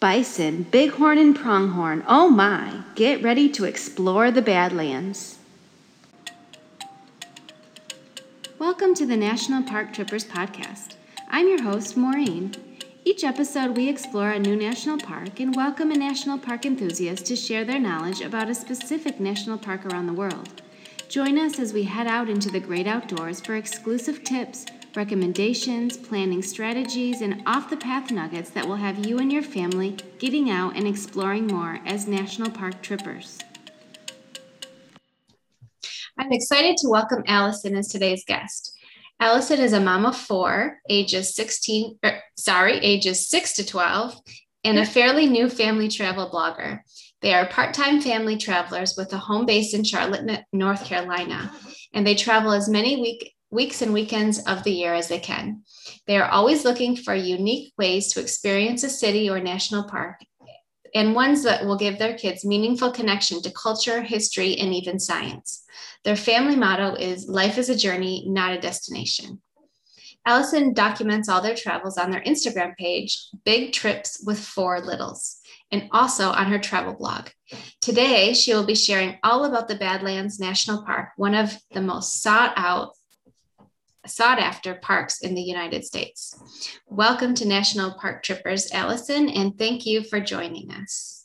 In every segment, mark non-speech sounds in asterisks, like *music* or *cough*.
Bison, bighorn, and pronghorn. Oh my! Get ready to explore the Badlands. Welcome to the National Park Trippers podcast. I'm your host, Maureen. Each episode, we explore a new national park and welcome a national park enthusiast to share their knowledge about a specific national park around the world. Join us as we head out into the great outdoors for exclusive tips, recommendations, planning strategies, and off the path nuggets that will have you and your family getting out and exploring more as national park trippers. I'm excited to welcome Allison as today's guest. Allison is a mom of four, ages 16, er, sorry, ages 6 to 12, and a fairly new family travel blogger. They are part time family travelers with a home base in Charlotte, North Carolina, and they travel as many week, weeks and weekends of the year as they can. They are always looking for unique ways to experience a city or national park and ones that will give their kids meaningful connection to culture, history, and even science. Their family motto is Life is a journey, not a destination. Allison documents all their travels on their Instagram page, Big Trips with Four Littles, and also on her travel blog. Today, she will be sharing all about the Badlands National Park, one of the most sought out sought after parks in the United States. Welcome to National Park Trippers, Allison, and thank you for joining us.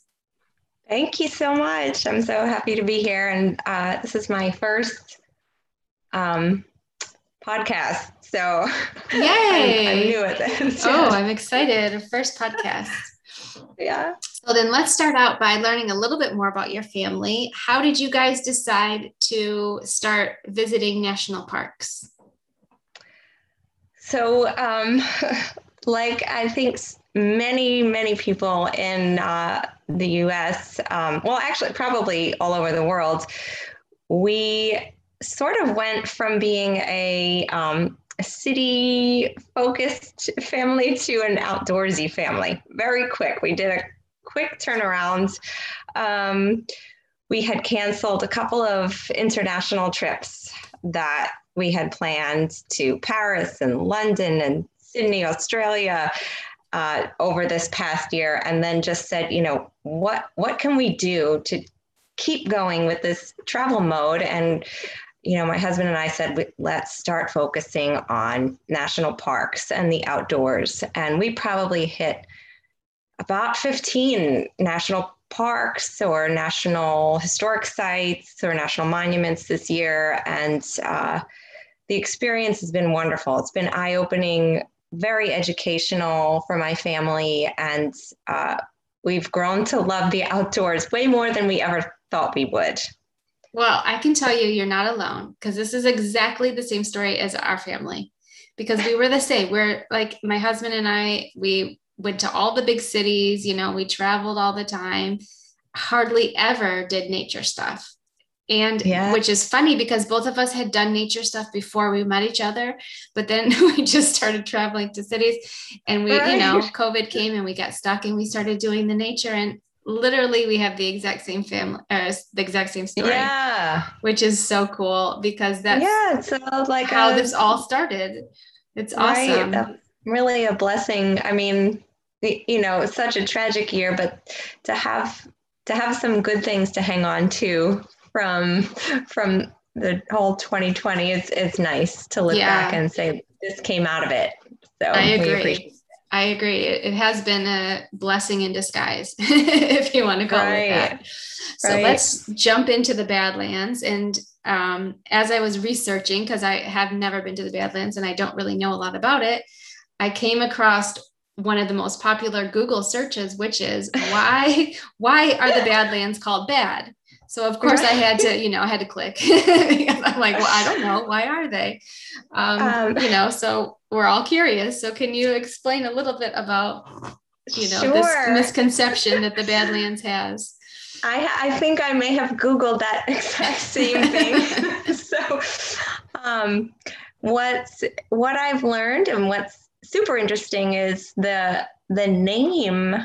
Thank you so much. I'm so happy to be here. And uh, this is my first um, podcast. So yay! *laughs* I'm, I'm new at this. Oh, I'm excited. First podcast. Yeah. So then let's start out by learning a little bit more about your family. How did you guys decide to start visiting national parks? So, um, *laughs* like I think many, many people in uh, the US, um, well, actually, probably all over the world, we sort of went from being a, um, city focused family *laughs* to an outdoorsy family very quick. We did a quick turnaround. Um, we had canceled a couple of international trips that we had planned to Paris and London and Sydney, Australia. Uh, over this past year, and then just said, you know, what what can we do to keep going with this travel mode? And you know, my husband and I said, let's start focusing on national parks and the outdoors. And we probably hit about 15 national parks or national historic sites or national monuments this year. And uh, the experience has been wonderful. It's been eye opening, very educational for my family, and uh, we've grown to love the outdoors way more than we ever thought we would. Well, I can tell you, you're not alone because this is exactly the same story as our family. Because we were the same. We're like my husband and I, we went to all the big cities, you know, we traveled all the time, hardly ever did nature stuff. And yeah. which is funny because both of us had done nature stuff before we met each other but then *laughs* we just started traveling to cities and we right. you know covid came and we got stuck and we started doing the nature and literally we have the exact same family uh, the exact same story. Yeah. Which is so cool because that's yeah it's uh, like how a, this all started. It's awesome. Really a blessing. I mean you know such a tragic year but to have to have some good things to hang on to from from the whole 2020 it's it's nice to look yeah. back and say this came out of it so i agree i agree it has been a blessing in disguise *laughs* if you want to call right. it that so right. let's jump into the badlands and um, as i was researching because i have never been to the badlands and i don't really know a lot about it i came across one of the most popular google searches which is why *laughs* why are the badlands called bad so of course I had to, you know, I had to click *laughs* I'm like, well, I don't know. Why are they? Um, um, you know, so we're all curious. So can you explain a little bit about, you know, sure. this misconception that the Badlands has? I, I think I may have Googled that *laughs* exact same thing. so um, what's what I've learned and what's super interesting is the the name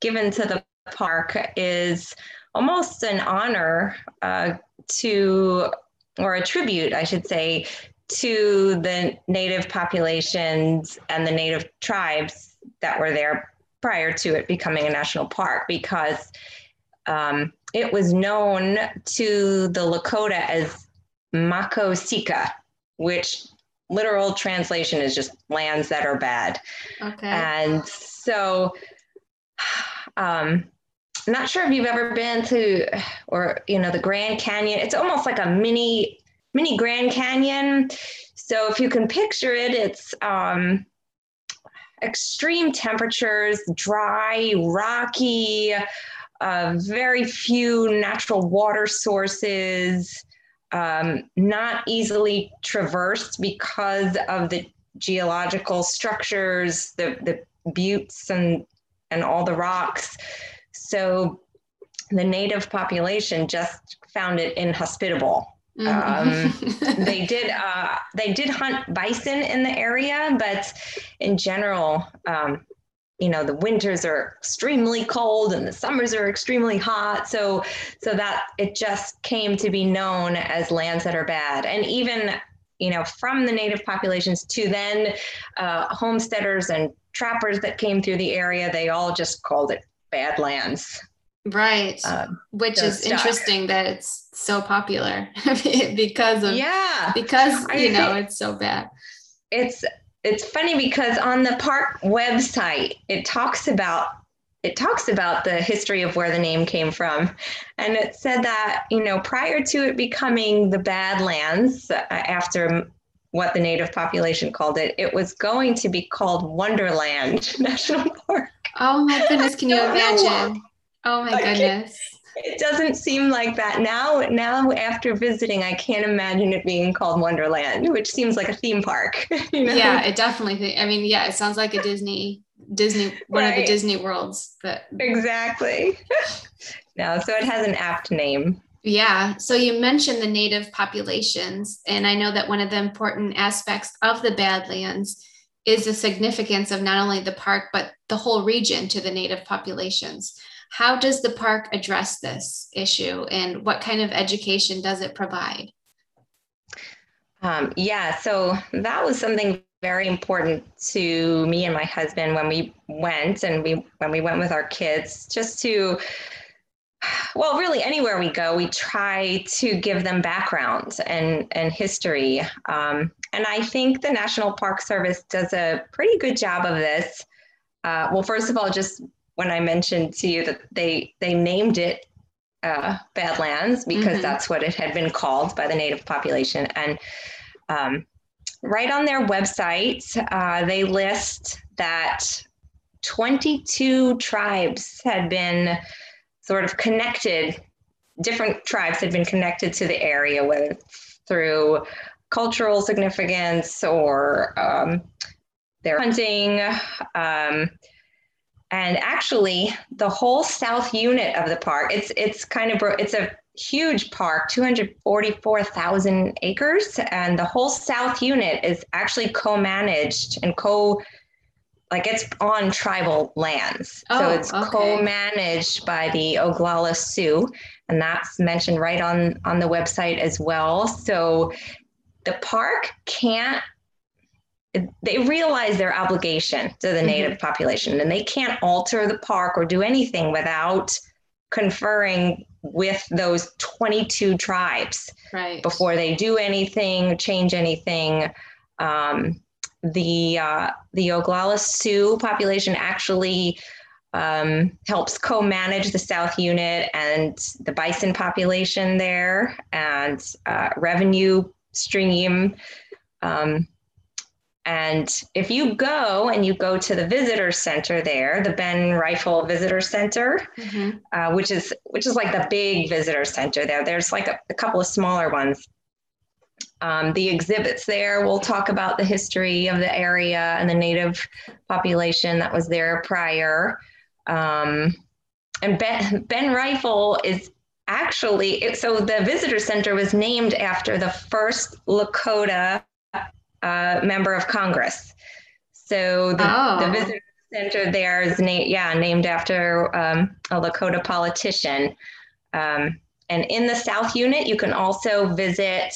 given to the park is almost an honor uh, to, or a tribute, I should say, to the native populations and the native tribes that were there prior to it becoming a national park because um, it was known to the Lakota as Makosika, which literal translation is just lands that are bad. Okay. And so, *sighs* um, I'm not sure if you've ever been to, or you know, the Grand Canyon. It's almost like a mini, mini Grand Canyon. So if you can picture it, it's um, extreme temperatures, dry, rocky, uh, very few natural water sources, um, not easily traversed because of the geological structures, the, the buttes and, and all the rocks. So the native population just found it inhospitable. Mm-hmm. Um, *laughs* they did uh, they did hunt bison in the area, but in general, um, you know, the winters are extremely cold and the summers are extremely hot. So so that it just came to be known as lands that are bad, and even you know from the native populations to then uh, homesteaders and trappers that came through the area, they all just called it Badlands. Right. Um, Which is stuck. interesting that it's so popular *laughs* because of yeah because you know it's so bad. It's it's funny because on the park website it talks about it talks about the history of where the name came from and it said that you know prior to it becoming the badlands uh, after what the native population called it it was going to be called wonderland *laughs* national park Oh my goodness, can you *laughs* imagine? Oh my goodness. It doesn't seem like that now. Now, after visiting, I can't imagine it being called Wonderland, which seems like a theme park. *laughs* You know? Yeah, it definitely. I mean, yeah, it sounds like a Disney, Disney, one right. of the Disney worlds. But exactly. *laughs* no, so it has an apt name. Yeah. So you mentioned the native populations, and I know that one of the important aspects of the Badlands is the significance of not only the park, but the whole region to the native populations. How does the park address this issue and what kind of education does it provide? Um, yeah, so that was something very important to me and my husband when we went and we when we went with our kids just to well really anywhere we go we try to give them background and and history um, and I think the National Park Service does a pretty good job of this. Uh, well, first of all, just when I mentioned to you that they they named it uh, Badlands because mm-hmm. that's what it had been called by the native population, and um, right on their website uh, they list that 22 tribes had been sort of connected. Different tribes had been connected to the area, whether through cultural significance or um, their hunting. Um, and actually, the whole south unit of the park, it's it's kind of it's a huge park, 244,000 acres, and the whole south unit is actually co-managed and co like it's on tribal lands. Oh, so it's okay. co-managed by the Oglala Sioux, and that's mentioned right on on the website as well. So the park can't they realize their obligation to the native mm-hmm. population and they can't alter the park or do anything without conferring with those 22 tribes right. before they do anything change anything um, the uh, the oglala sioux population actually um, helps co-manage the south unit and the bison population there and uh, revenue stream. Um, and if you go and you go to the visitor center there, the Ben Reifel Visitor Center, mm-hmm. uh, which is which is like the big visitor center there. There's like a, a couple of smaller ones. Um, the exhibits there will talk about the history of the area and the native population that was there prior. Um, and ben, ben Reifel is actually, it, so the visitor center was named after the first Lakota uh, member of Congress. So the, oh. the visitor center there is named, yeah, named after um, a Lakota politician. Um, and in the South Unit, you can also visit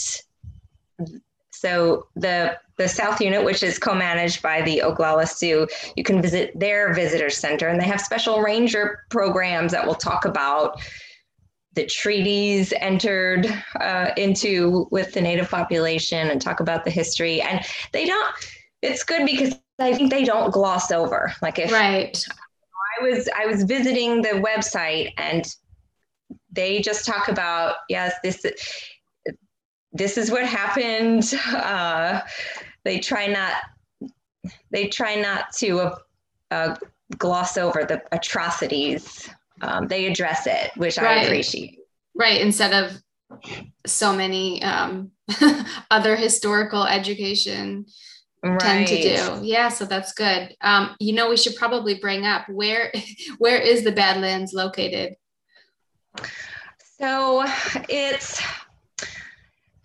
So the the South Unit, which is co-managed by the Oglala Sioux, you can visit their visitor center, and they have special ranger programs that we'll talk about the treaties entered uh, into with the native population and talk about the history. And they don't. It's good because I think they don't gloss over. Like if right. I was I was visiting the website and they just talk about yes this this is what happened. Uh, they try not they try not to uh, uh, gloss over the atrocities. Um, they address it, which right. I appreciate. Right, instead of so many um, *laughs* other historical education right. tend to do. Yeah, so that's good. Um, you know, we should probably bring up where *laughs* where is the Badlands located? So it's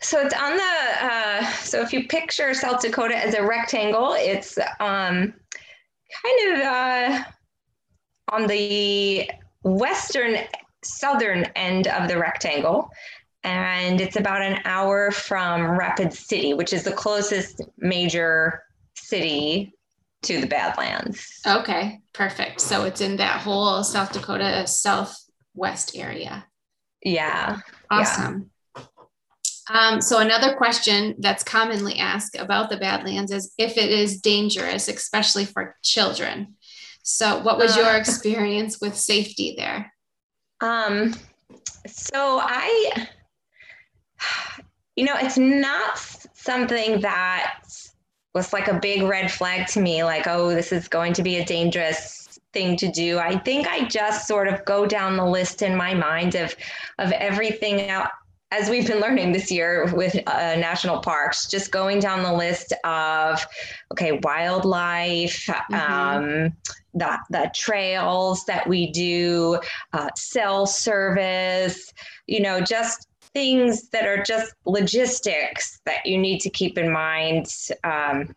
so it's on the uh, so if you picture South Dakota as a rectangle, it's um, kind of uh, on the western southern end of the rectangle and it's about an hour from Rapid City, which is the closest major city to the Badlands. Okay, perfect. So it's in that whole South Dakota southwest area. Yeah. Awesome. Yeah. Um, so another question that's commonly asked about the Badlands is if it is dangerous, especially for children. So what was uh, your *laughs* experience with safety there? Um, so I *sighs* you know, it's not something that was like a big red flag to me, like, oh, this is going to be a dangerous thing to do. I think I just sort of go down the list in my mind of of everything out as we've been learning this year with uh, national parks, just going down the list of okay, wildlife, mm-hmm. um, the the trails that we do, uh, cell service, you know, just things that are just logistics that you need to keep in mind. Um,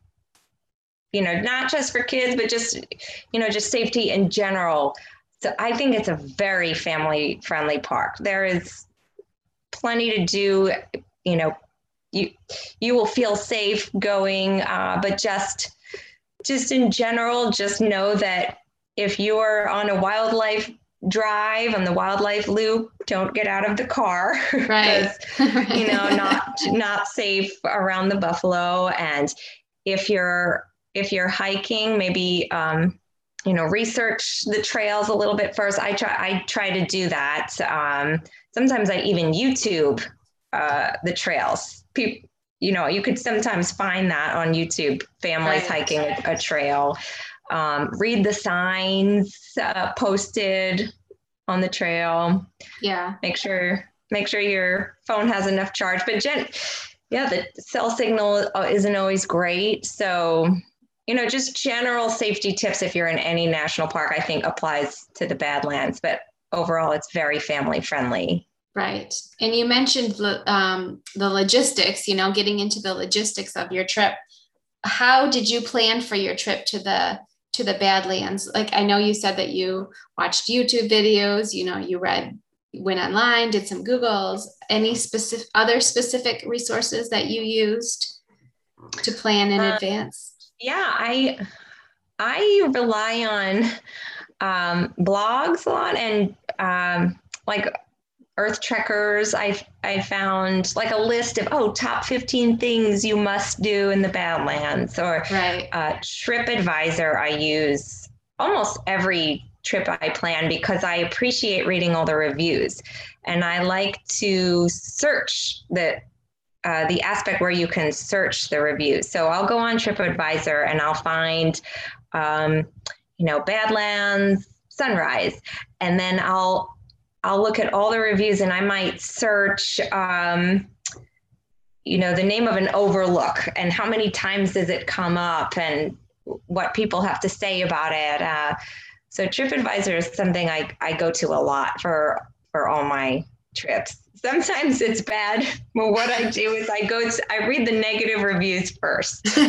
you know, not just for kids, but just, you know, just safety in general. So I think it's a very family friendly park. There is plenty to do, you know, you you will feel safe going, uh, but just just in general, just know that if you're on a wildlife drive on the wildlife loop don't get out of the car. *laughs* Right. You know *laughs* not not safe around the buffalo. And if you're if you're hiking maybe um, you know research the trails a little bit first. I try i try to do that. Um, sometimes i even youtube uh, the trails. People you know you could sometimes find that on youtube families right. hiking a trail um, read the signs uh, posted on the trail. Yeah. Make sure make sure your phone has enough charge. But Jen, yeah, the cell signal uh, isn't always great. So you know, just general safety tips if you're in any national park, I think applies to the Badlands. But overall, it's very family friendly. Right. And you mentioned the, um, the logistics, you know, getting into the logistics of your trip. How did you plan for your trip to the to the Badlands? Like I know you said that you watched YouTube videos, you know, you read, went online, did some Googles. Any specific other specific resources that you used to plan in uh, advance? Yeah, I I rely on um, blogs a lot and um, like Earth Trekkers, I I found like a list of oh top 15 things you must do in the Badlands or right. uh, TripAdvisor. I use almost every trip I plan because I appreciate reading all the reviews, and I like to search the uh, the aspect where you can search the reviews. So I'll go on TripAdvisor and I'll find, um, you know, Badlands sunrise, and then I'll I'll look at all the reviews and I might search, um, you know, the name of an overlook and how many times does it come up and what people have to say about it. Uh, so TripAdvisor is something I, I go to a lot for for all my trips. Sometimes it's bad, but what I do is I go to, I read the negative reviews first. *laughs* so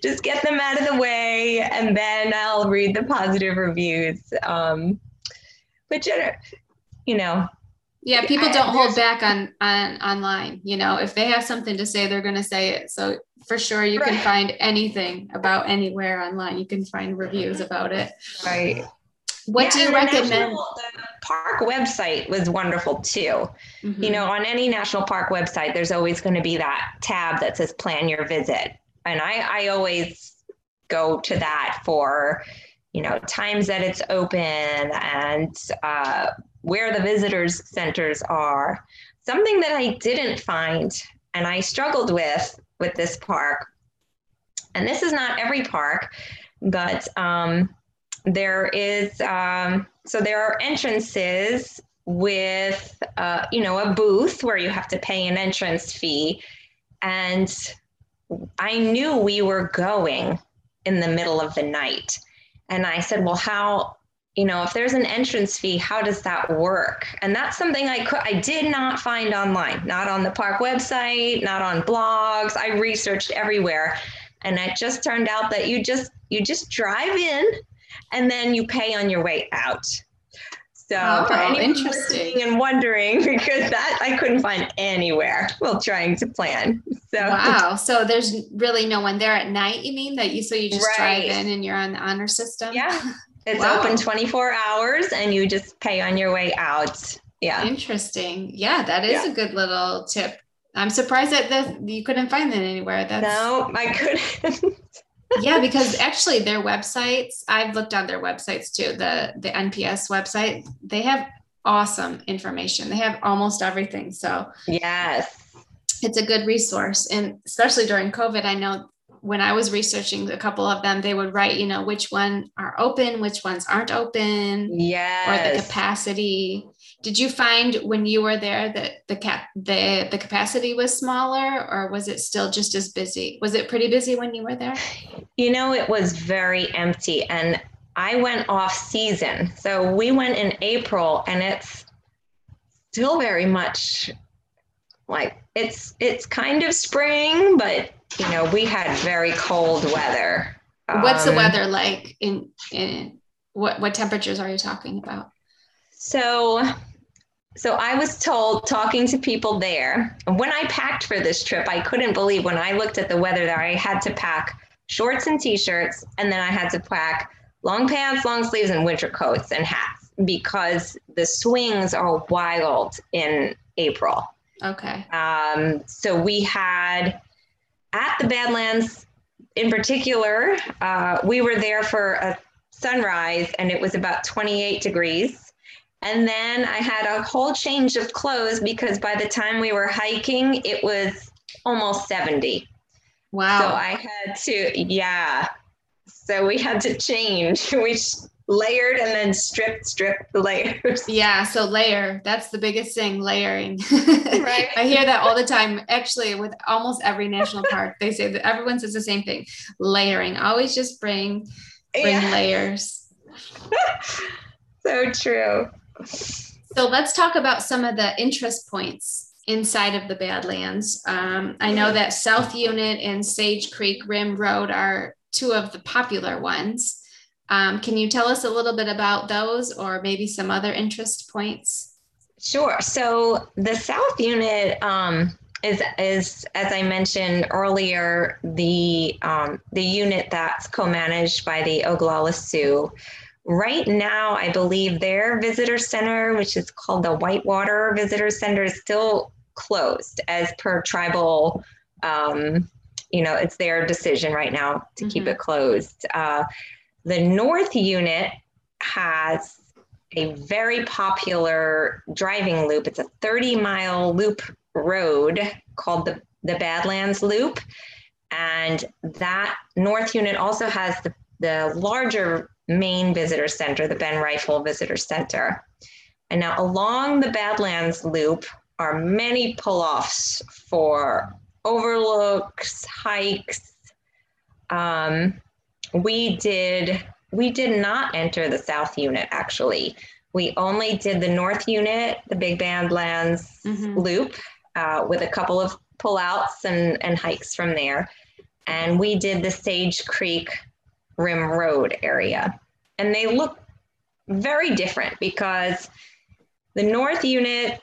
just get them out of the way and then I'll read the positive reviews. Um, but you know Yeah, people don't hold back on on online. You know, if they have something to say, they're going to say it. So for sure, you right. can find anything about anywhere online. You can find reviews about it. Right. What yeah, do you recommend? National, the park website was wonderful too. Mm-hmm. You know, on any national park website, there's always going to be that tab that says plan your visit. And I, I always go to that for, you know, times that it's open and uh, where the visitors centers are. Something that I didn't find and I struggled with with this park, and this is not every park, but um, there is um, so there are entrances with uh, you know a booth where you have to pay an entrance fee and i knew we were going in the middle of the night and i said well how you know if there's an entrance fee how does that work? And that's something i could i did not find online not on the park website not on blogs. I researched everywhere. And it just turned out that you just you just drive in and then you pay on your way out. So oh, for anyone interesting and wondering, *laughs* because that I couldn't find anywhere while trying to plan. So wow, so there's really no one there at night. You mean that you so you just right. drive in and you're on the honor system? Yeah, *laughs* it's wow. open 24 hours and you just pay on your way out. Yeah, interesting. Yeah, that is yeah. a good little tip. I'm surprised that that you couldn't find that anywhere. That's no, I couldn't *laughs* yeah, because actually their websites, I've looked on their websites too, the the NPS website, they have awesome information. They have almost everything. So yes. It's a good resource. And especially during COVID, I know when I was researching a couple of them, they would write, you know, which one are open, which ones aren't open, yeah, or the capacity. Did you find when you were there that the cap the the capacity was smaller or was it still just as busy? Was it pretty busy when you were there? *sighs* You know, it was very empty and I went off season. So we went in April and it's still very much like it's it's kind of spring, but you know, we had very cold weather. What's um, the weather like in in what what temperatures are you talking about? So so I was told talking to people there, when I packed for this trip, I couldn't believe when I looked at the weather that I had to pack shorts and t-shirts, and then I had to pack long pants, long sleeves, and winter coats and hats because the swings are wild in April. Okay. Um, so we had at the Badlands in particular, uh, we were there for a sunrise and it was about 28 degrees. And then I had a whole change of clothes because by the time we were hiking, it was almost 70. Wow. So I had to, yeah. So we had to change. *laughs* We layered and then stripped, stripped the layers. *laughs* Yeah. So layer, that's the biggest thing, layering. right. *laughs* I hear that all the time. Actually, with almost every national park, they say that everyone says the same thing layering. Always just bring, bring yeah. layers. so true. So let's talk about some of the interest points inside of the Badlands. Um, I know that South Unit and Sage Creek Rim Road are two of the popular ones. Um, can you tell us a little bit about those or maybe some other interest points? Sure. So the South Unit um, is, is, as I mentioned earlier, the, um, the unit that's co-managed by the Oglala Sioux. Right now, I believe their visitor center, which is called the Whitewater Visitor Center, is still closed as per tribal. Um, you know, it's their decision right now to mm-hmm. keep it closed. Uh, the North Unit has a very popular driving loop. It's a 30 mile loop road called the, the Badlands Loop. And that North Unit also has the, the larger main visitor center, the Ben Reifel Visitor Center. And now along the Badlands Loop are many pull-offs for overlooks, hikes. Um, we did we did not enter the south unit actually. We only did the north unit, the Big Badlands mm-hmm. Loop, uh, with a couple of pullouts and, and hikes from there. And we did the Sage Creek Rim Road area. And they look very different because the north unit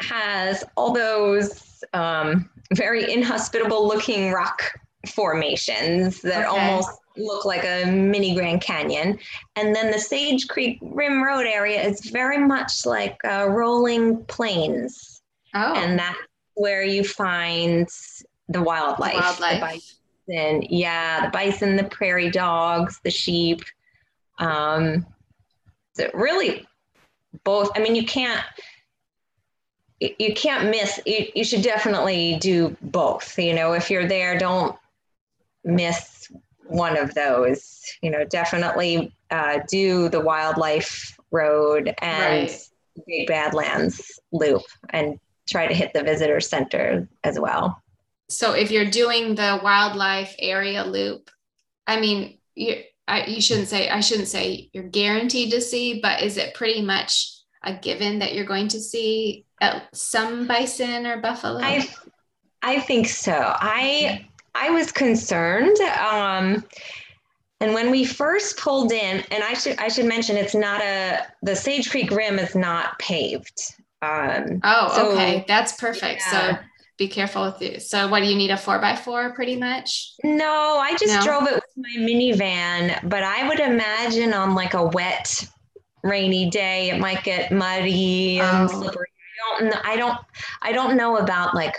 has all those um, very inhospitable looking rock formations that okay. almost look like a mini Grand Canyon. And then the Sage Creek Rim Road area is very much like uh, rolling plains. Oh. And that's where you find the wildlife. The wildlife. Bison, yeah, the bison, the prairie dogs, the sheep. Um, so really both, I mean, you can't, you can't miss, you, you should definitely do both. You know, if you're there, don't miss one of those. You know, definitely uh, do the wildlife road and right. Big Badlands loop and try to hit the visitor center as well. So if you're doing the wildlife area loop, I mean, you I, you shouldn't say I shouldn't say you're guaranteed to see, but is it pretty much a given that you're going to see some bison or buffalo? I I think so. I I was concerned. Um, and when we first pulled in, and I should I should mention it's not a the Sage Creek Rim is not paved. Um, oh, so, okay, that's perfect. Yeah. So be careful with it. So what do you need a four by four pretty much? No, I just no? drove it with my minivan, but I would imagine on like a wet, rainy day, it might get muddy and oh. slippery. I don't, I don't, I don't know about like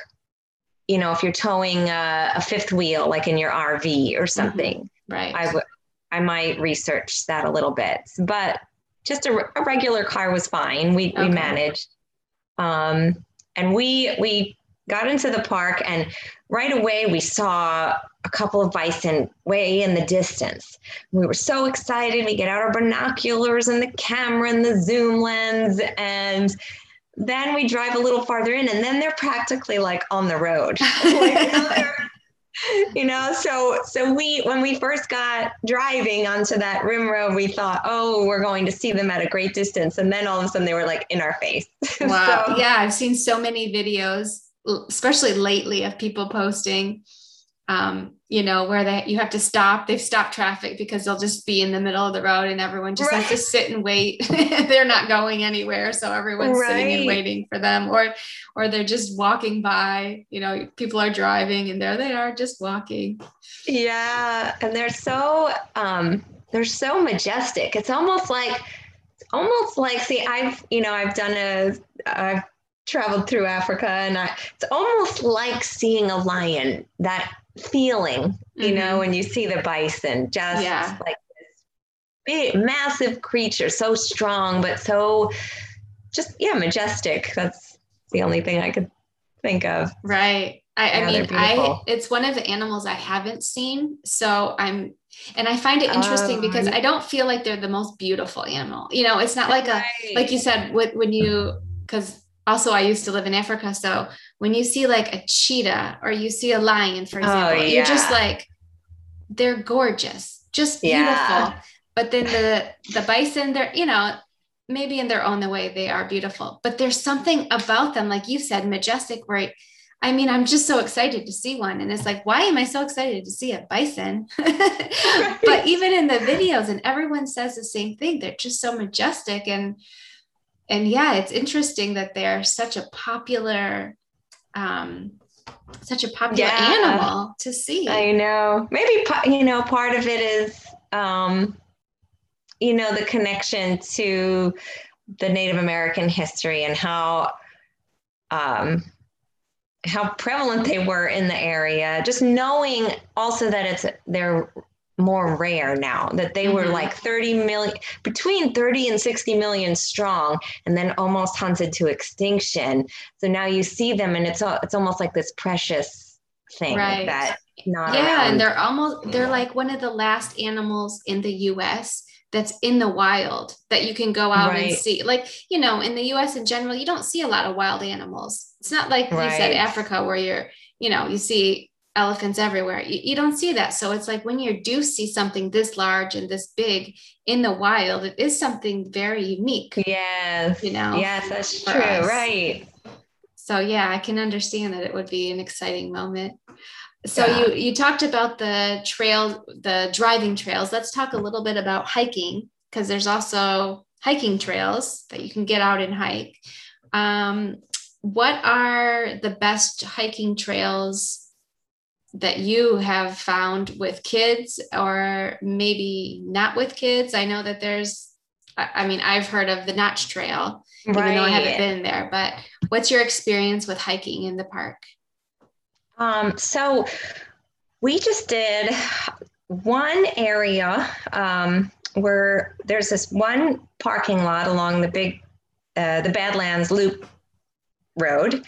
you know, if you're towing a, a fifth wheel, like in your RV or mm-hmm. something, mm-hmm. right? I would, I might research that a little bit, but just a, a regular car was fine. We okay. we managed, um, and we we got into the park, and right away we saw a couple of bison way in the distance. We were so excited. We get out our binoculars and the camera and the zoom lens, and then we drive a little farther in and then they're practically like on the road *laughs* you know so so we when we first got driving onto that rim road we thought oh we're going to see them at a great distance and then all of a sudden they were like in our face *laughs* wow so, yeah i've seen so many videos especially lately of people posting um, you know, where they you have to stop. They've stopped traffic because they'll just be in the middle of the road and everyone just right. has to sit and wait. *laughs* they're not going anywhere, so everyone's right. sitting and waiting for them, or or they're just walking by. You know, people are driving and there they are just walking. Yeah, and they're so um, they're so majestic. It's almost like almost like see, I've you know I've done a I've traveled through Africa and I, it's almost like seeing a lion that feeling, you mm-hmm. know, when you see the bison, just yeah. like this big, massive creature, so strong, but so just, yeah, majestic. That's the only thing I could think of. Right. I, I mean, I it's one of the animals I haven't seen, so I'm, and I find it interesting um, because I don't feel like they're the most beautiful animal. You know, it's not like right. a like you said when you because also I used to live in Africa, so when you see like a cheetah or you see a lion, for oh, example, oh, yeah. you're just like, they're gorgeous, just beautiful. Yeah. But then the the bison, they're you know maybe in their own way they are beautiful, but there's something about them, like you said, majestic. Where I mean, I'm just so excited to see one, and it's like, why am I so excited to see a bison? *laughs* *laughs* but even in the videos, and everyone says the same thing. They're just so majestic and and yeah, it's interesting that they're such a popular um, such a popular yeah. animal to see. I know. Maybe you know part of it is um, you know the connection to the Native American history and how um, how prevalent they were in the area. Just knowing also that it's they're more rare now that they mm-hmm. were like 30 million between 30 and 60 million strong and then almost hunted to extinction so now you see them and it's it's almost like this precious thing right. that not yeah around. and they're almost they're like one of the last animals in the US that's in the wild that you can go out right. and see like you know in the US in general you don't see a lot of wild animals it's not like right. you said Africa where you're you know you see elephants everywhere. You, you, don't see that. So it's like when you do see something this large and this big in the wild, it is something very unique. Yes. You know? Yes, that's true. Us. Right. So yeah, I can understand that it would be an exciting moment. So yeah. you you talked about the trail, the driving trails. Let's talk a little bit about hiking because there's also hiking trails that you can get out and hike. Um, what are the best hiking trails that you have found with kids or maybe not with kids? I know that there's, I mean, I've heard of the Notch Trail, right. even though I haven't been there, but what's your experience with hiking in the park? Um, so we just did one area um, where there's this one parking lot along the big, uh, the Badlands Loop Road,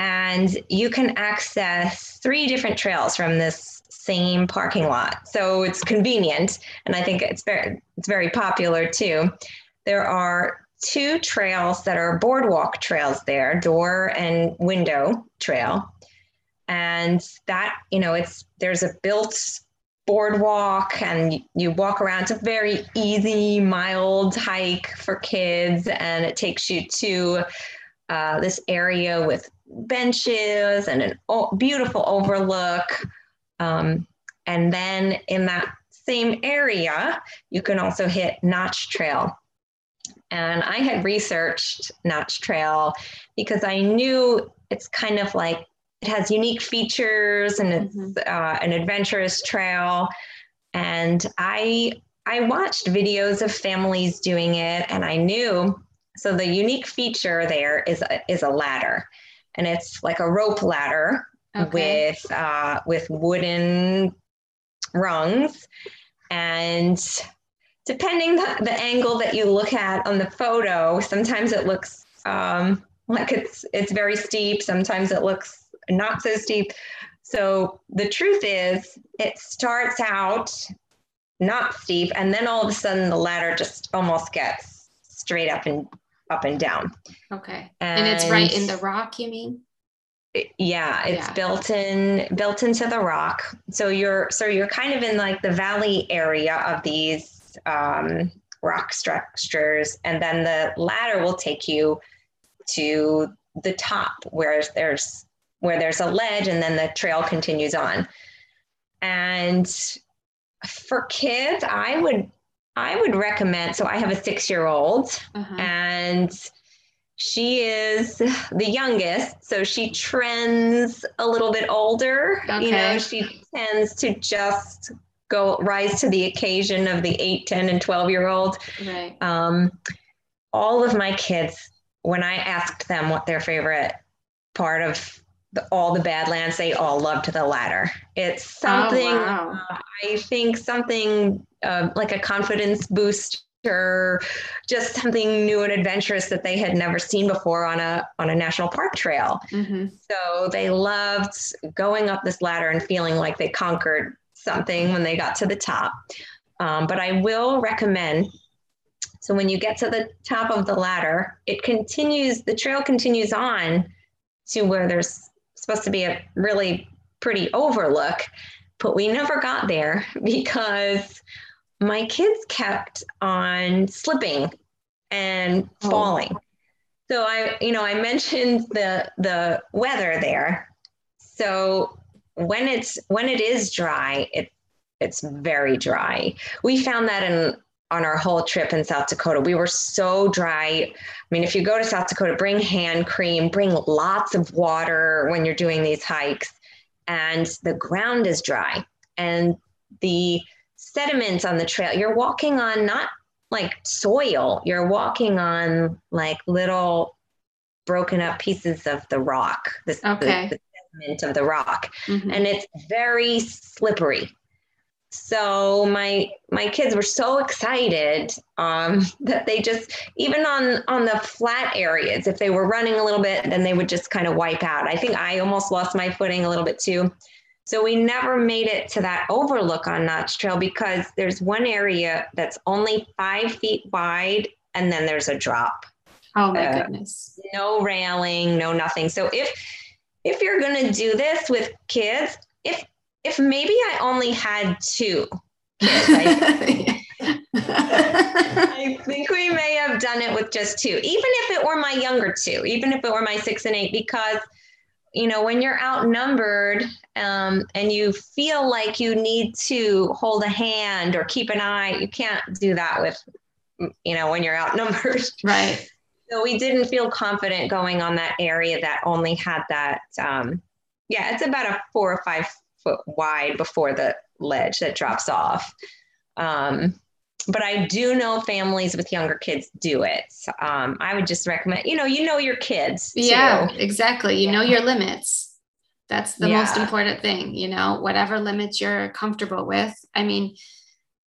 and you can access three different trails from this same parking lot. So it's convenient, and I think it's very it's very popular too. There are two trails that are boardwalk trails there, door and window trail. And that, you know, it's there's a built boardwalk and you walk around. It's a very easy, mild hike for kids, and it takes you to uh, this area with benches and a o- beautiful overlook. Um, and then in that same area, you can also hit Notch Trail. And I had researched Notch Trail because I knew it's kind of like it has unique features and it's mm-hmm. uh, an adventurous trail. And I I watched videos of families doing it, and I knew so the unique feature there is a, is a ladder, and it's like a rope ladder okay. with uh, with wooden rungs, and depending the, the angle that you look at on the photo, sometimes it looks um, like it's it's very steep. Sometimes it looks not so steep. So the truth is, it starts out not steep, and then all of a sudden the ladder just almost gets straight up and up and down. Okay. And, and it's right in the rock, you mean? yeah, it's yeah. built in built into the rock. So you're so you're kind of in like the valley area of these um, rock structures, and then the ladder will take you to the top where there's where there's a ledge, and then the trail continues on. And for kids, I would I would recommend. So I have a six year old, uh-huh. and she is the youngest. So she trends a little bit older. Okay. You know, she tends to just go rise to the occasion of the 8, 10, and 12 year old. Right. Um, all of my kids, when I asked them what their favorite part of the, all the Badlands, they all loved the ladder. It's oh, something, oh, wow. uh, I think, something uh, like a confidence booster, just something new and adventurous that they had never seen before on a on a national park trail. Mm-hmm. So they loved going up this ladder and feeling like they conquered something when they got to the top. Um, but I will recommend. So when you get to the top of the ladder, it continues. The trail continues on to where there's supposed to be a really pretty overlook, but we never got there *laughs* because my kids kept on slipping and oh. falling. So I, you know, I mentioned the the weather there. So when it's when it is dry, it it's very dry. We found that in on our whole trip in South Dakota. We were so dry. I mean, if you go to South Dakota, bring hand cream, bring lots of water when you're doing these hikes. And the ground is dry. And the sediments on the trail, you're walking on not like soil, you're walking on like little broken up pieces of the rock, this, okay. the, the sediment of the rock. Mm-hmm. And it's very slippery so my my kids were so excited um, *laughs* that they just even on on the flat areas if they were running a little bit then they would just kind of wipe out. I think i almost lost my footing a little bit too. So we never made it to that overlook on notch trail because there's one area that's only five feet wide and then there's a drop. Oh my uh, goodness. no railing no nothing. So if if you're going to do this with kids if if maybe I only had two kids, I, *laughs* I think we may have done it with just two, even if it were my younger two, even if it were my six and eight, because you know when you're outnumbered um, and you feel like you need to hold a hand or keep an eye, you can't do that with you know when you're outnumbered. *laughs* Right. So we didn't feel confident going on that area that only had that. Um, yeah, it's about a four or five foot wide before the ledge that drops off. Um, but I do know families with younger kids do it. Um, I would just recommend, you know, you know your kids. Too. Yeah, exactly. You yeah. know your limits. That's the yeah. most important thing, you know, whatever limits you're comfortable with. I mean,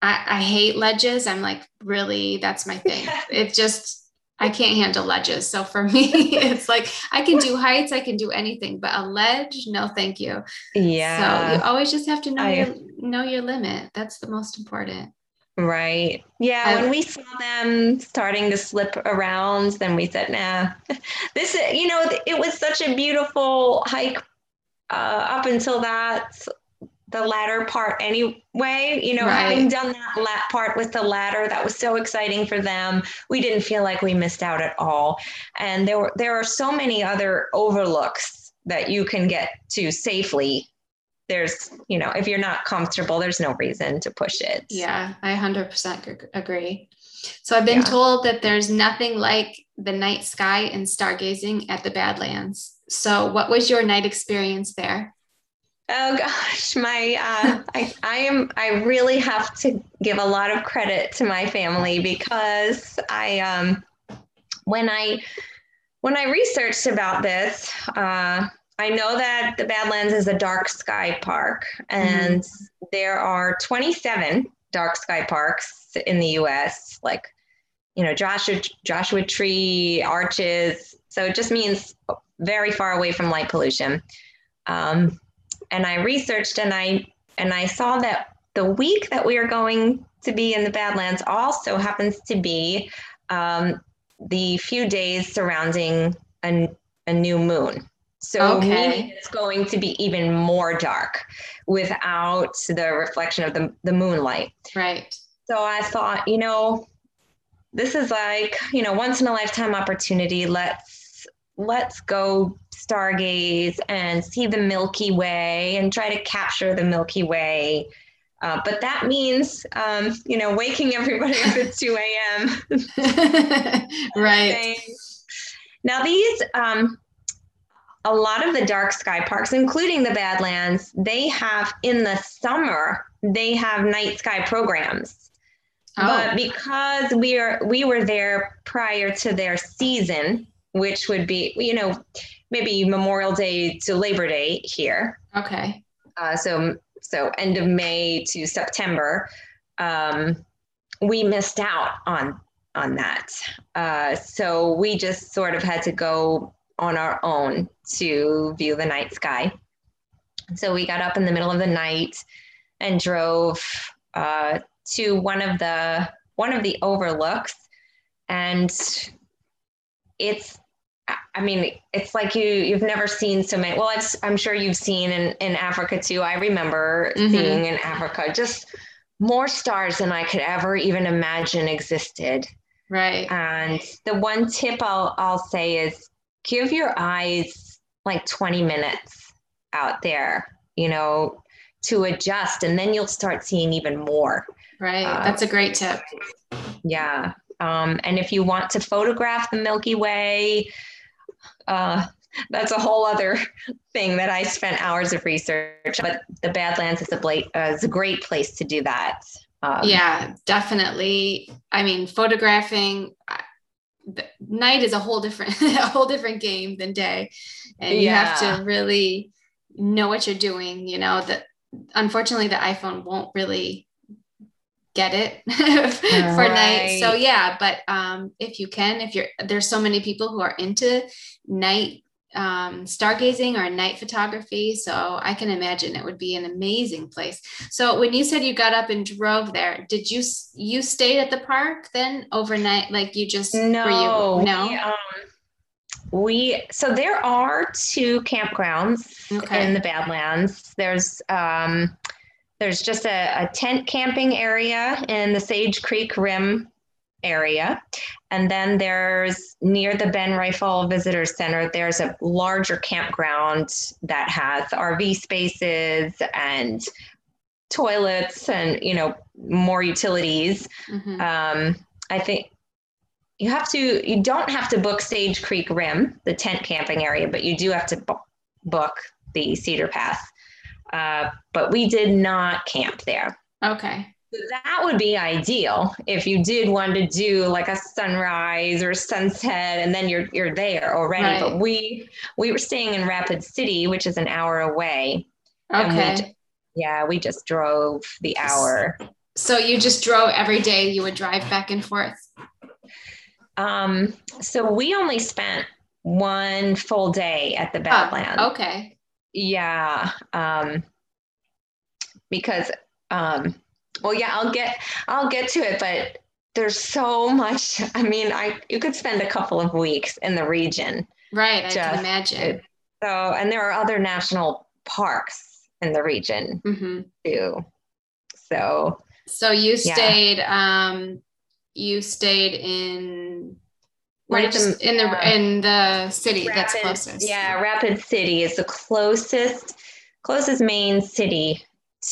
I, I hate ledges. I'm like, really, that's my thing. *laughs* it just, I can't handle ledges. So for *laughs* me, it's like I can do heights, I can do anything, but a ledge, no, thank you. Yeah. So you always just have to know I, your know your limit. That's the most important. Right. Yeah. I, when we saw them starting to slip around, then we said, nah, *laughs* this, you know, it was such a beautiful hike uh, up until that the latter part anyway. You know, right. having done that part with the ladder, that was so exciting for them. We didn't feel like we missed out at all. And there were there are so many other overlooks that you can get to safely. There's, you know, if you're not comfortable, there's no reason to push it. Yeah, I 100% agree. So I've been yeah. told that there's nothing like the night sky and stargazing at the Badlands. So what was your night experience there? Oh gosh, my uh, I I am I really have to give a lot of credit to my family because I um when I when I researched about this, uh, I know that the Badlands is a dark sky park, and mm-hmm. there are 27 dark sky parks in the U.S. Like you know Joshua Joshua Tree, Arches. So it just means very far away from light pollution. Um, and I researched and I and I saw that the week that we are going to be in the Badlands also happens to be um, the few days surrounding a, a new moon. So okay. it's going to be even more dark without the reflection of the, the moonlight. Right. So I thought, you know, this is like, you know, once in a lifetime opportunity. Let's let's go stargaze and see the Milky Way and try to capture the Milky Way. Uh, but that means, um, you know, waking everybody up at 2 a.m. *laughs* right. Now, these, um, a lot of the dark sky parks, including the Badlands, they have in the summer, they have night sky programs. Oh. But because we are we were there prior to their season, which would be, you know, maybe Memorial Day to Labor Day here. Okay. Uh, so so end of May to September, um, we missed out on on that. Uh, so we just sort of had to go on our own to view the night sky. So we got up in the middle of the night and drove uh, to one of the one of the overlooks, and it's I mean, it's like you you've never seen so many. Well, I'm sure you've seen in in Africa too. I remember mm-hmm. seeing in Africa just more stars than I could ever even imagine existed. Right. And the one tip I'll I'll say is give your eyes like 20 minutes out there, you know, to adjust, and then you'll start seeing even more. Right. Uh, That's a great tip. Yeah. Um, and if you want to photograph the Milky Way, uh, that's a whole other thing that I spent hours of research. But the Badlands is a, bla- uh, is a great place to do that. Um, yeah, definitely. I mean, photographing night is a whole different *laughs* a whole different game than day, and you have to really know what you're doing. You know that unfortunately the iPhone won't really get it *laughs* for right. night. So yeah, but um, if you can, if you're there's so many people who are into night um, stargazing or night photography. So I can imagine it would be an amazing place. So when you said you got up and drove there, did you you stayed at the park then overnight? Like you just no you, no. We, um, we so there are two campgrounds okay. in the Badlands. There's um, there's just a, a tent camping area in the Sage Creek Rim area. And then there's near the Ben Reifel Visitor Center, there's a larger campground that has RV spaces and toilets and, you know, more utilities. Mm-hmm. Um, I think you have to you don't have to book Sage Creek Rim, the tent camping area, but you do have to bu- book the Cedar Pass. Uh, but we did not camp there. Okay. That would be ideal if you did want to do like a sunrise or sunset, and then you're you're there already. Right. But we we were staying in Rapid City, which is an hour away. and we Okay. yeah, we just drove the hour. So you just drove every day. You would drive back and forth. Um, so we only spent one full day at the Oh, Badlands. okay. Yeah. Um, because um, well, yeah, I'll get I'll get to it, but there's so much. I mean, I you could spend a couple of weeks in the region. Right. I can imagine. So, and there are other national parks in the region hmm too. So, So you Yeah. stayed. Um, you stayed in. Where Like did you, in the in the city that's closest. Yeah, Rapid City is the closest closest main city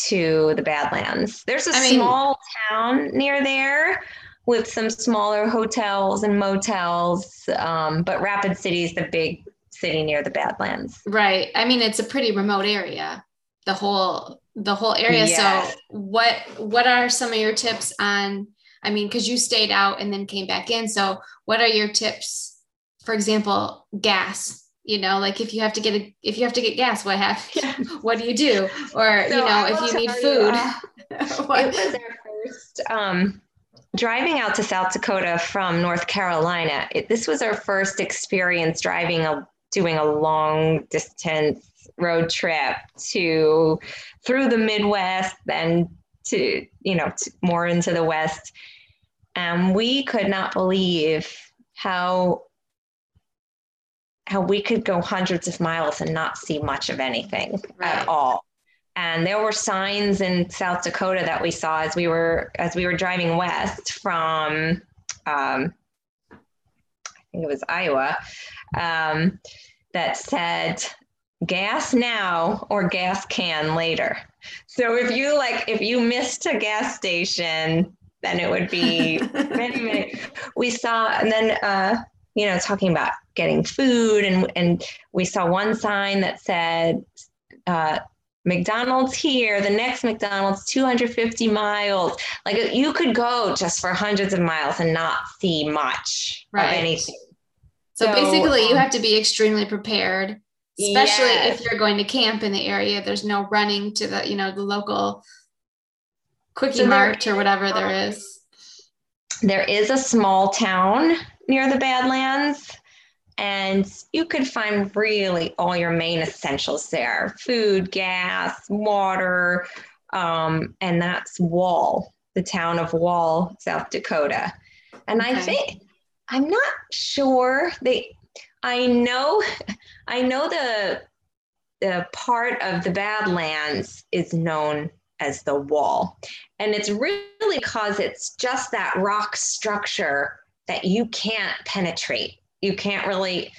to the Badlands. There's a I mean- small town near there with some smaller hotels and motels, um, but Rapid City is the big city near the Badlands. Right. I mean, it's a pretty remote area. The whole the whole area. So what what are some of your tips on? I mean, because you stayed out and then came back in. So what are your tips? For example, gas. You know, like if you have to get a if you have to get gas, what have *laughs* *laughs* what do you do? Or So you know, if you need food. uh, *laughs* what- it was our first um, driving out to South Dakota from North Carolina. It, this was our first experience driving a doing a long distance road trip to through the Midwest, then to you know to, more into the West, and we could not believe how how we could go hundreds of miles and not see much of anything Right. at all and there were signs in South Dakota that we saw as we were as we were driving west from um, I think it was Iowa um, that said gas now or gas can later. So if you like if you missed a gas station, then it would be *laughs* many many. We saw and then uh, you know talking about getting food and and we saw one sign that said. Uh, McDonald's here, the next McDonald's 250 miles. Like you could go just for hundreds of miles and not see much Right. of anything. So, So, basically, you um, have to be extremely prepared, especially Yes. if you're going to camp in the area. There's no running to the, you know, the local quickie So mart or whatever there um, is. There is a small town near the Badlands, and you could find really all your main essentials there food, gas, water, um, and that's Wall, the town of Wall, South Dakota. And I think, I'm not sure they, I know, *laughs* I know the, the part of the Badlands is known as the Wall. And it's really because it's just that rock structure that you can't penetrate. You can't really,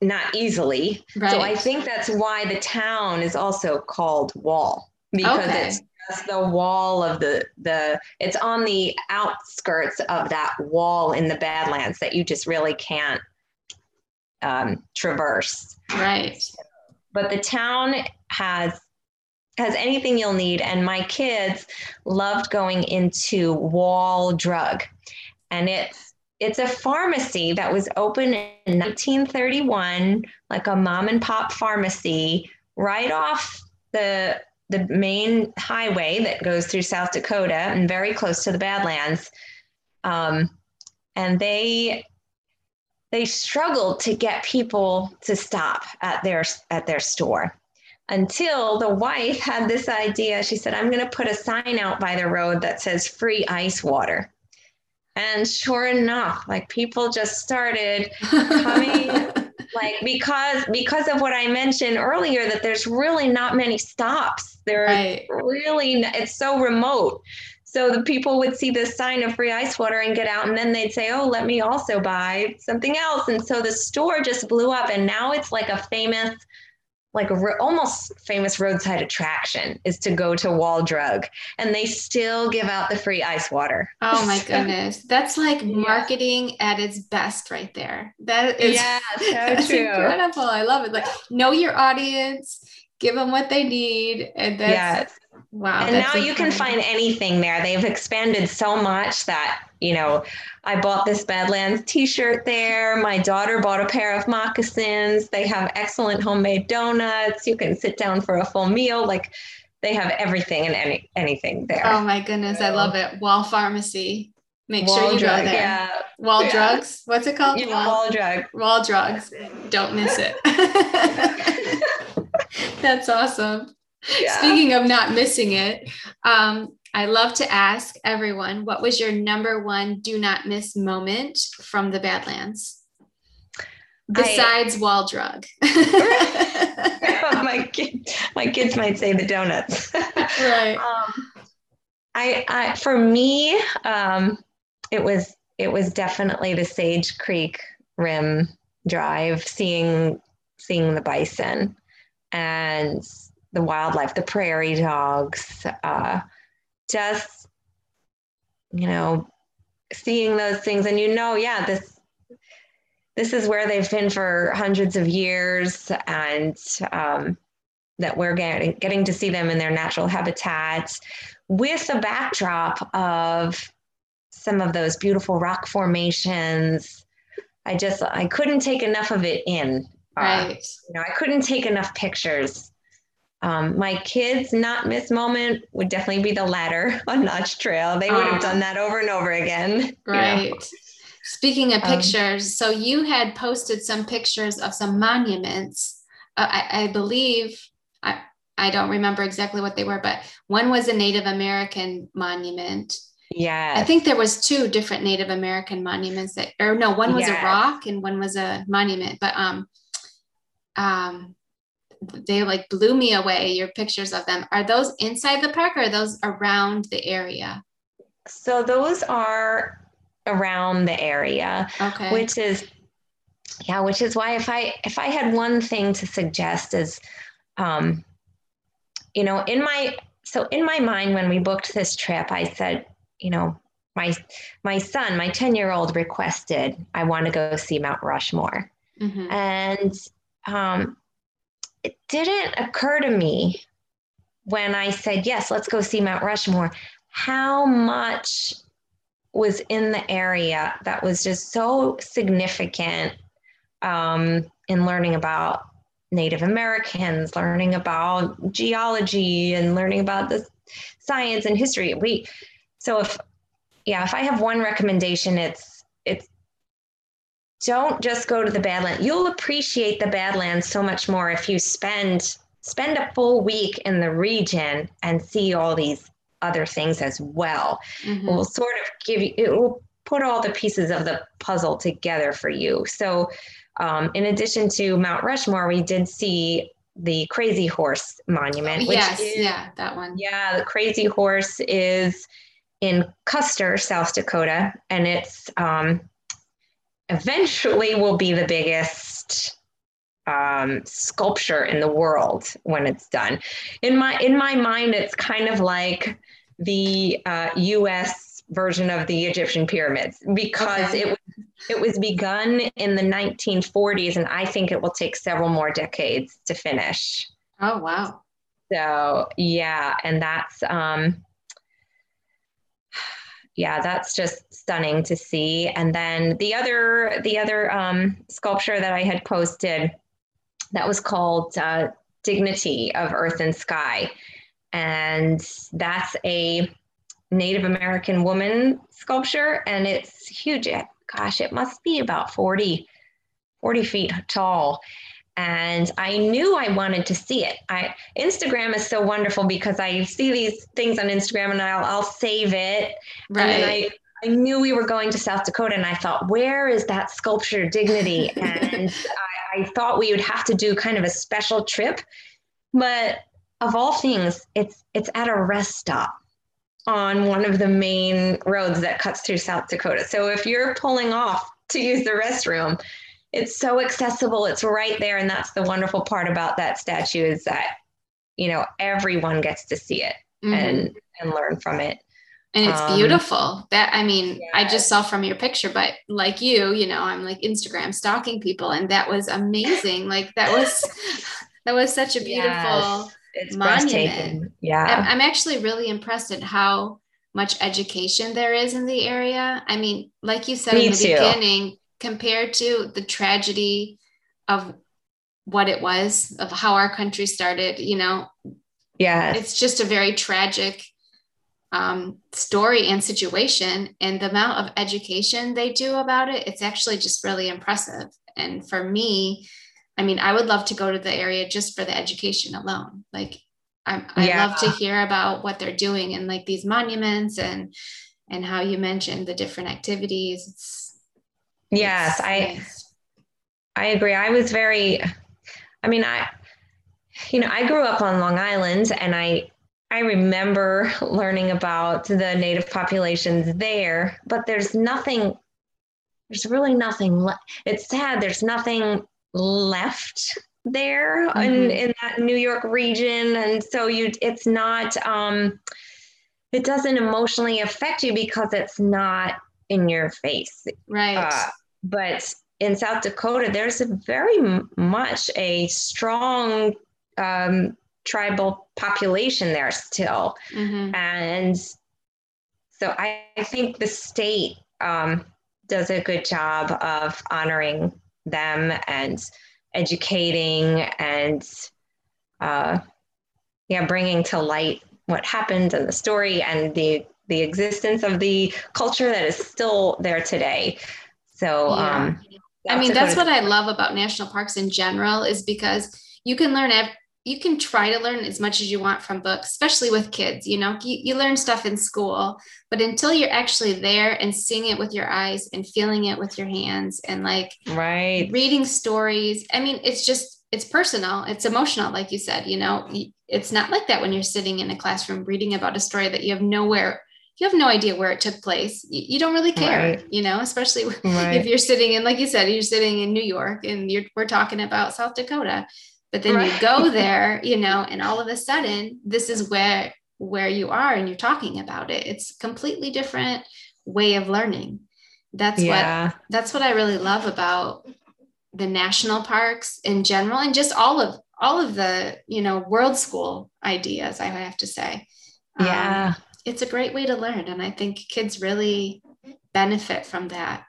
not easily. Right. So I think that's why the town is also called Wall because Okay. it's just the wall of the the. It's on the outskirts of that wall in the Badlands that you just really can't um, traverse right. but the town has has anything you'll need. And my kids loved going into wall drug. And it's it's a pharmacy that was open in 1931 like a mom and pop pharmacy right off the the main highway that goes through south dakota and very close to the badlands. Um, and they they struggled to get people to stop at their at their store until the wife had this idea. She said i'm going to put a sign out by the road that says free ice water. And sure enough like people just started Coming- *laughs* like because because of what i mentioned earlier that there's really not many stops. There right. really it's so remote. So the people would see this sign of free ice water and get out and then they'd say oh let me also buy something else. And so the store just blew up and now it's like a famous like a ro- almost famous roadside attraction is to go to Wall Drug, and they still give out the free ice water. Oh my *laughs* *laughs* goodness, that's like Yeah. marketing at its best, right there. That is Yeah, so *laughs* that's true. incredible. I love it. Like know your audience, give them what they need, and that's Yes. Wow. and now you can find anything there. They've expanded so much that, you know, I bought this Badlands t shirt there. My daughter bought a pair of moccasins. They have excellent homemade donuts. You can sit down for a full meal. Like they have everything and any, anything there. Oh my goodness, I love it. Wall Pharmacy. Make sure you drug, go there. Yeah. Wall Yeah. drugs. What's it called? Yeah, Wall, wall drug. wall drugs. Don't miss it. *laughs* *laughs* That's awesome. Yeah. Speaking of not missing it, um, I love to ask everyone what was your number one do not miss moment from the Badlands? Besides wall drug. *laughs* *laughs* my kid, my kids might say the donuts. *laughs* right. um, I, I, for me, um, it was it was definitely the Sage Creek Rim Drive, seeing seeing the bison and the wildlife, the prairie dogs, uh, just you know, seeing those things, and you know, yeah, this this is where they've been for hundreds of years, and um, that we're getting getting to see them in their natural habitat with a backdrop of some of those beautiful rock formations. I just I couldn't take enough of it in. Uh, Right. you know, I couldn't take enough pictures. Um, my kids' not miss moment would definitely be the ladder *laughs* on Notch Trail. They would have Aw. done that over and over again. you *laughs* know. Right. Speaking of Um, pictures, so you had posted some pictures of some monuments. Uh, I, I believe I I don't remember exactly what they were, but one was a Native American monument. Yeah. I think there was two different Native American monuments that, or no, one was Yes. a rock and one was a monument. But um, um, they like blew me away. Your pictures of them are those inside the park or are those around the area? So those are around the area. Okay. which is yeah which is why if i if i had one thing to suggest is um you know in my so in my mind when we booked this trip i said you know my my son my 10 year old requested i want to go see mount rushmore Mhm. and um it didn't occur to me when i said yes let's go see mount rushmore how much was in the area that was just so significant um, in learning about Native Americans, learning about geology, and learning about the science and history. We so if yeah, if I have one recommendation, it's it's don't just go to the Badlands. You'll appreciate the Badlands so much more if you spend spend a full week in the region and see all these other things as well Mhm. will sort of give you it will put all the pieces of the puzzle together for you so um, in addition to mount rushmore we did see the crazy horse monument which yes, is, yeah, that one. yeah the crazy horse is in custer south dakota and it's um, eventually will be the biggest um, sculpture in the world when it's done. In my in my mind, it's kind of like the uh, U.S. version of the Egyptian pyramids because Okay. it was it was begun in the 1940s, and I think it will take several more decades to finish. Oh wow. So yeah, and that's um yeah, that's just stunning to see. And then the other the other um, sculpture that I had posted that was called uh, "Dignity of Earth and Sky," and that's a Native American woman sculpture, and it's huge. Gosh, it must be about 40, 40 feet tall. And I knew I wanted to see it. I Instagram is so wonderful because I see these things on Instagram and I'll, I'll save it. And Right. I, I knew we were going to South Dakota and I thought, where is that sculpture dignity? *laughs* And I, I thought we would have to do kind of a special trip. But of all things, it's it's at a rest stop on one of the main roads that cuts through South Dakota. So if you're pulling off to use the restroom, it's so accessible. It's right there. And that's the wonderful part about that statue is that, you know, everyone gets to see it mm-hmm. and, and learn from it. And it's um, beautiful. That I mean, yes. I just saw from your picture, but like you, you know, I'm like Instagram stalking people, and that was amazing. like that was *laughs* that was such a beautiful yes. it's monument. Yeah. I'm actually really impressed at how much education there is in the area. I mean, like you said Me in the too. beginning, compared to the tragedy of what it was, of how our country started, you know, yeah, it's just a very tragic um, story and situation. And the amount of education they do about it, it's actually just really impressive. And for me, I mean, I would love to go to the area just for the education alone. Like I, I yeah. love to hear about what they're doing and like these monuments and and how you mentioned the different activities. It's, yes, I. I agree. I was very I mean, I you know, I grew up on Long Island and I I remember learning about the native populations there, but there's nothing there's really nothing le- it's sad there's nothing left there mm-hmm. in, in that New York region. And so you it's not um it doesn't emotionally affect you because it's not in your face. Right. Uh, but in South Dakota, there's a very much a strong um, tribal population there still. Mm-hmm. And so I, I, think the state um, does a good job of honoring them and educating and uh, yeah, bringing to light what happened and the story and the the existence of the culture that is still there today. So, yeah. um, I mean, that's what I love about national parks in general is because you can learn ev- you can try to learn as much as you want from books, especially with kids. You know, you, you learn stuff in school, but until you're actually there and seeing it with your eyes and feeling it with your hands and like right reading stories, I mean, it's just it's personal, it's emotional, like you said. You know, it's not like that when you're sitting in a classroom reading about a story that you have nowhere you have no idea where it took place. You, you don't really care, right. you know, especially *laughs* right. if you're sitting in, like you said, you're sitting in New York and you're, we're talking about South Dakota. But then right. you go *laughs* there, you know, and all of a sudden, this is where where you are and you're talking about it. It's a completely different way of learning. That's yeah. what that's what I really love about the national parks in general and just all of all of the, you know, world school ideas, I have to say. Yeah. Um, it's a great way to learn and I think kids really benefit from that.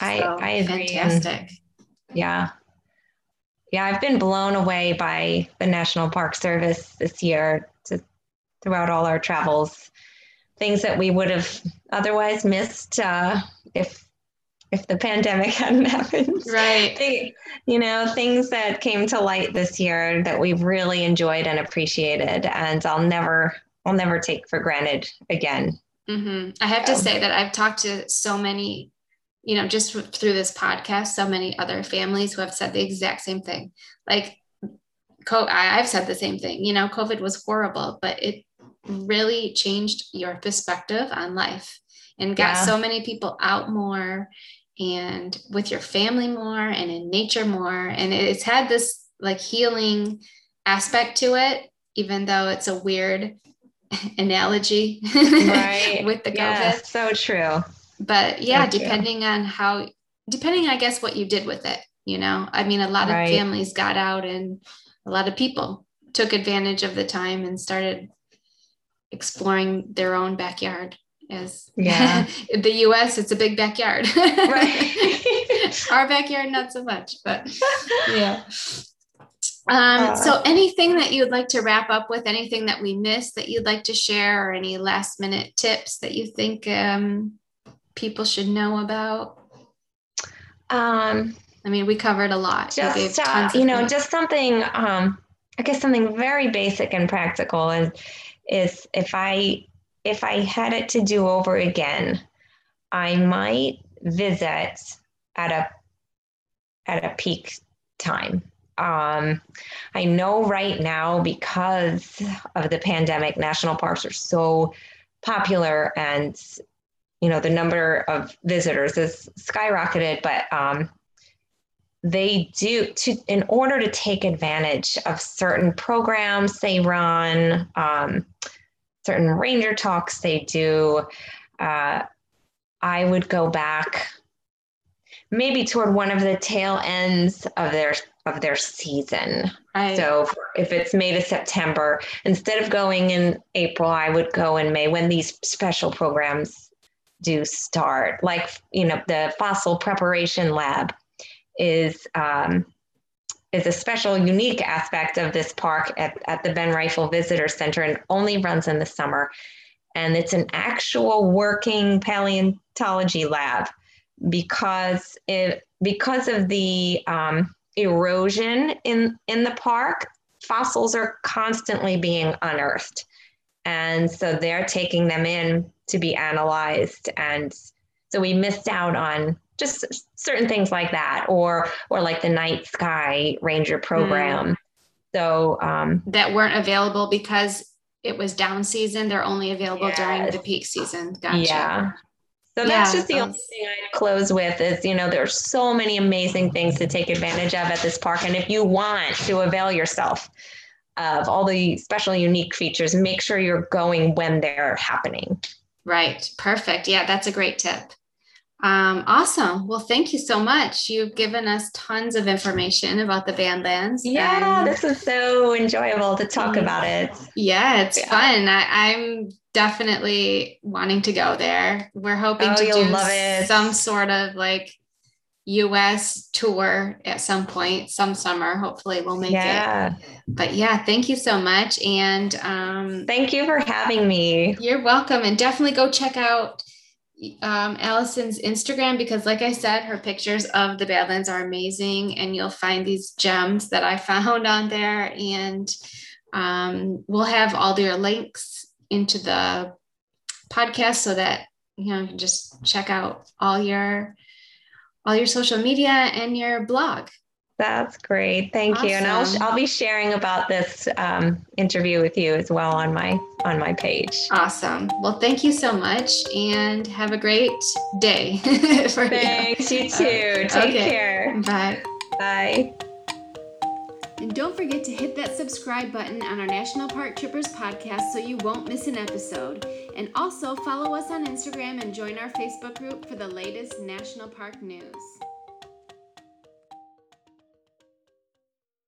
I so, I agree. Fantastic. Yeah yeah, I've been blown away by the National Park Service this year to, throughout all our travels. Things that we would have otherwise missed uh, if if the pandemic *laughs* hadn't happened. Right. They, you know, things that came to light this year that we've really enjoyed and appreciated, and I'll never I'll never take for granted again. Mm-hmm. I have so. to say that I've talked to so many you know, just through this podcast, so many other families who have said the exact same thing. Like, I've said the same thing. You know, COVID was horrible, but it really changed your perspective on life and got yeah. so many people out more and with your family more and in nature more. And it's had this like healing aspect to it, even though it's a weird *laughs* analogy right. *laughs* with the COVID. Yeah, so true but yeah Thank depending you. on how depending i guess what you did with it you know i mean a lot right. of families got out and a lot of people took advantage of the time and started exploring their own backyard as yeah *laughs* the us it's a big backyard right our backyard not so much but yeah um, uh, so anything that you'd like to wrap up with anything that we missed that you'd like to share or any last minute tips that you think um, people should know about? Um, I mean, we covered a lot. Just, uh, you know, just something, um, I guess something very basic and practical is, is if I, if I had it to do over again, I might visit at a, at a peak time. Um, I know right now because of the pandemic, national parks are so popular and you know the number of visitors has skyrocketed but um, they do to in order to take advantage of certain programs they run um, certain ranger talks they do uh, i would go back maybe toward one of the tail ends of their of their season right. so if it's may to september instead of going in april i would go in may when these special programs do start like you know the fossil preparation lab is um, is a special, unique aspect of this park at, at the Ben Reifel Visitor Center and only runs in the summer. And it's an actual working paleontology lab because it because of the um, erosion in in the park, fossils are constantly being unearthed, and so they're taking them in to be analyzed. And so we missed out on just certain things like that or or like the night sky ranger program mm. so um, that weren't available because it was down season they're only available yes. during the peak season gotcha yeah so that's yeah, just the only thing I'd close with is, you know, there's so many amazing things to take advantage of at this park. And if you want to avail yourself of all the special unique features, make sure you're going when they're happening. Right. Perfect. Yeah, that's a great tip. Um, awesome. Well, thank you so much. You've given us tons of information about the Badlands. Yeah, and, this is so enjoyable to talk mm. about it. Yeah, it's yeah. fun. I, am definitely wanting to go there. We're hoping oh, to do some sort of like US tour at some point, some summer. Hopefully, we'll make yeah. it. But yeah, thank you so much. And um, thank you for having me. You're welcome. And definitely go check out um, Allison's Instagram because, like I said, her pictures of the Badlands are amazing, and you'll find these gems that I *laughs* found on there. And um, we'll have all your links into the podcast so that you know you can just check out all your all your social media and your blog. That's great. Thank awesome. you. And I'll, I'll be sharing about this um, interview with you as well on my on my page. Awesome. Well, thank you so much and have a great day. *laughs* Thanks. You, you too. Take okay. care. Bye. Bye. And don't forget to hit that subscribe button on our National Park Trippers podcast so you won't miss an episode. And also follow us on Instagram and join our Facebook group for the latest National Park news.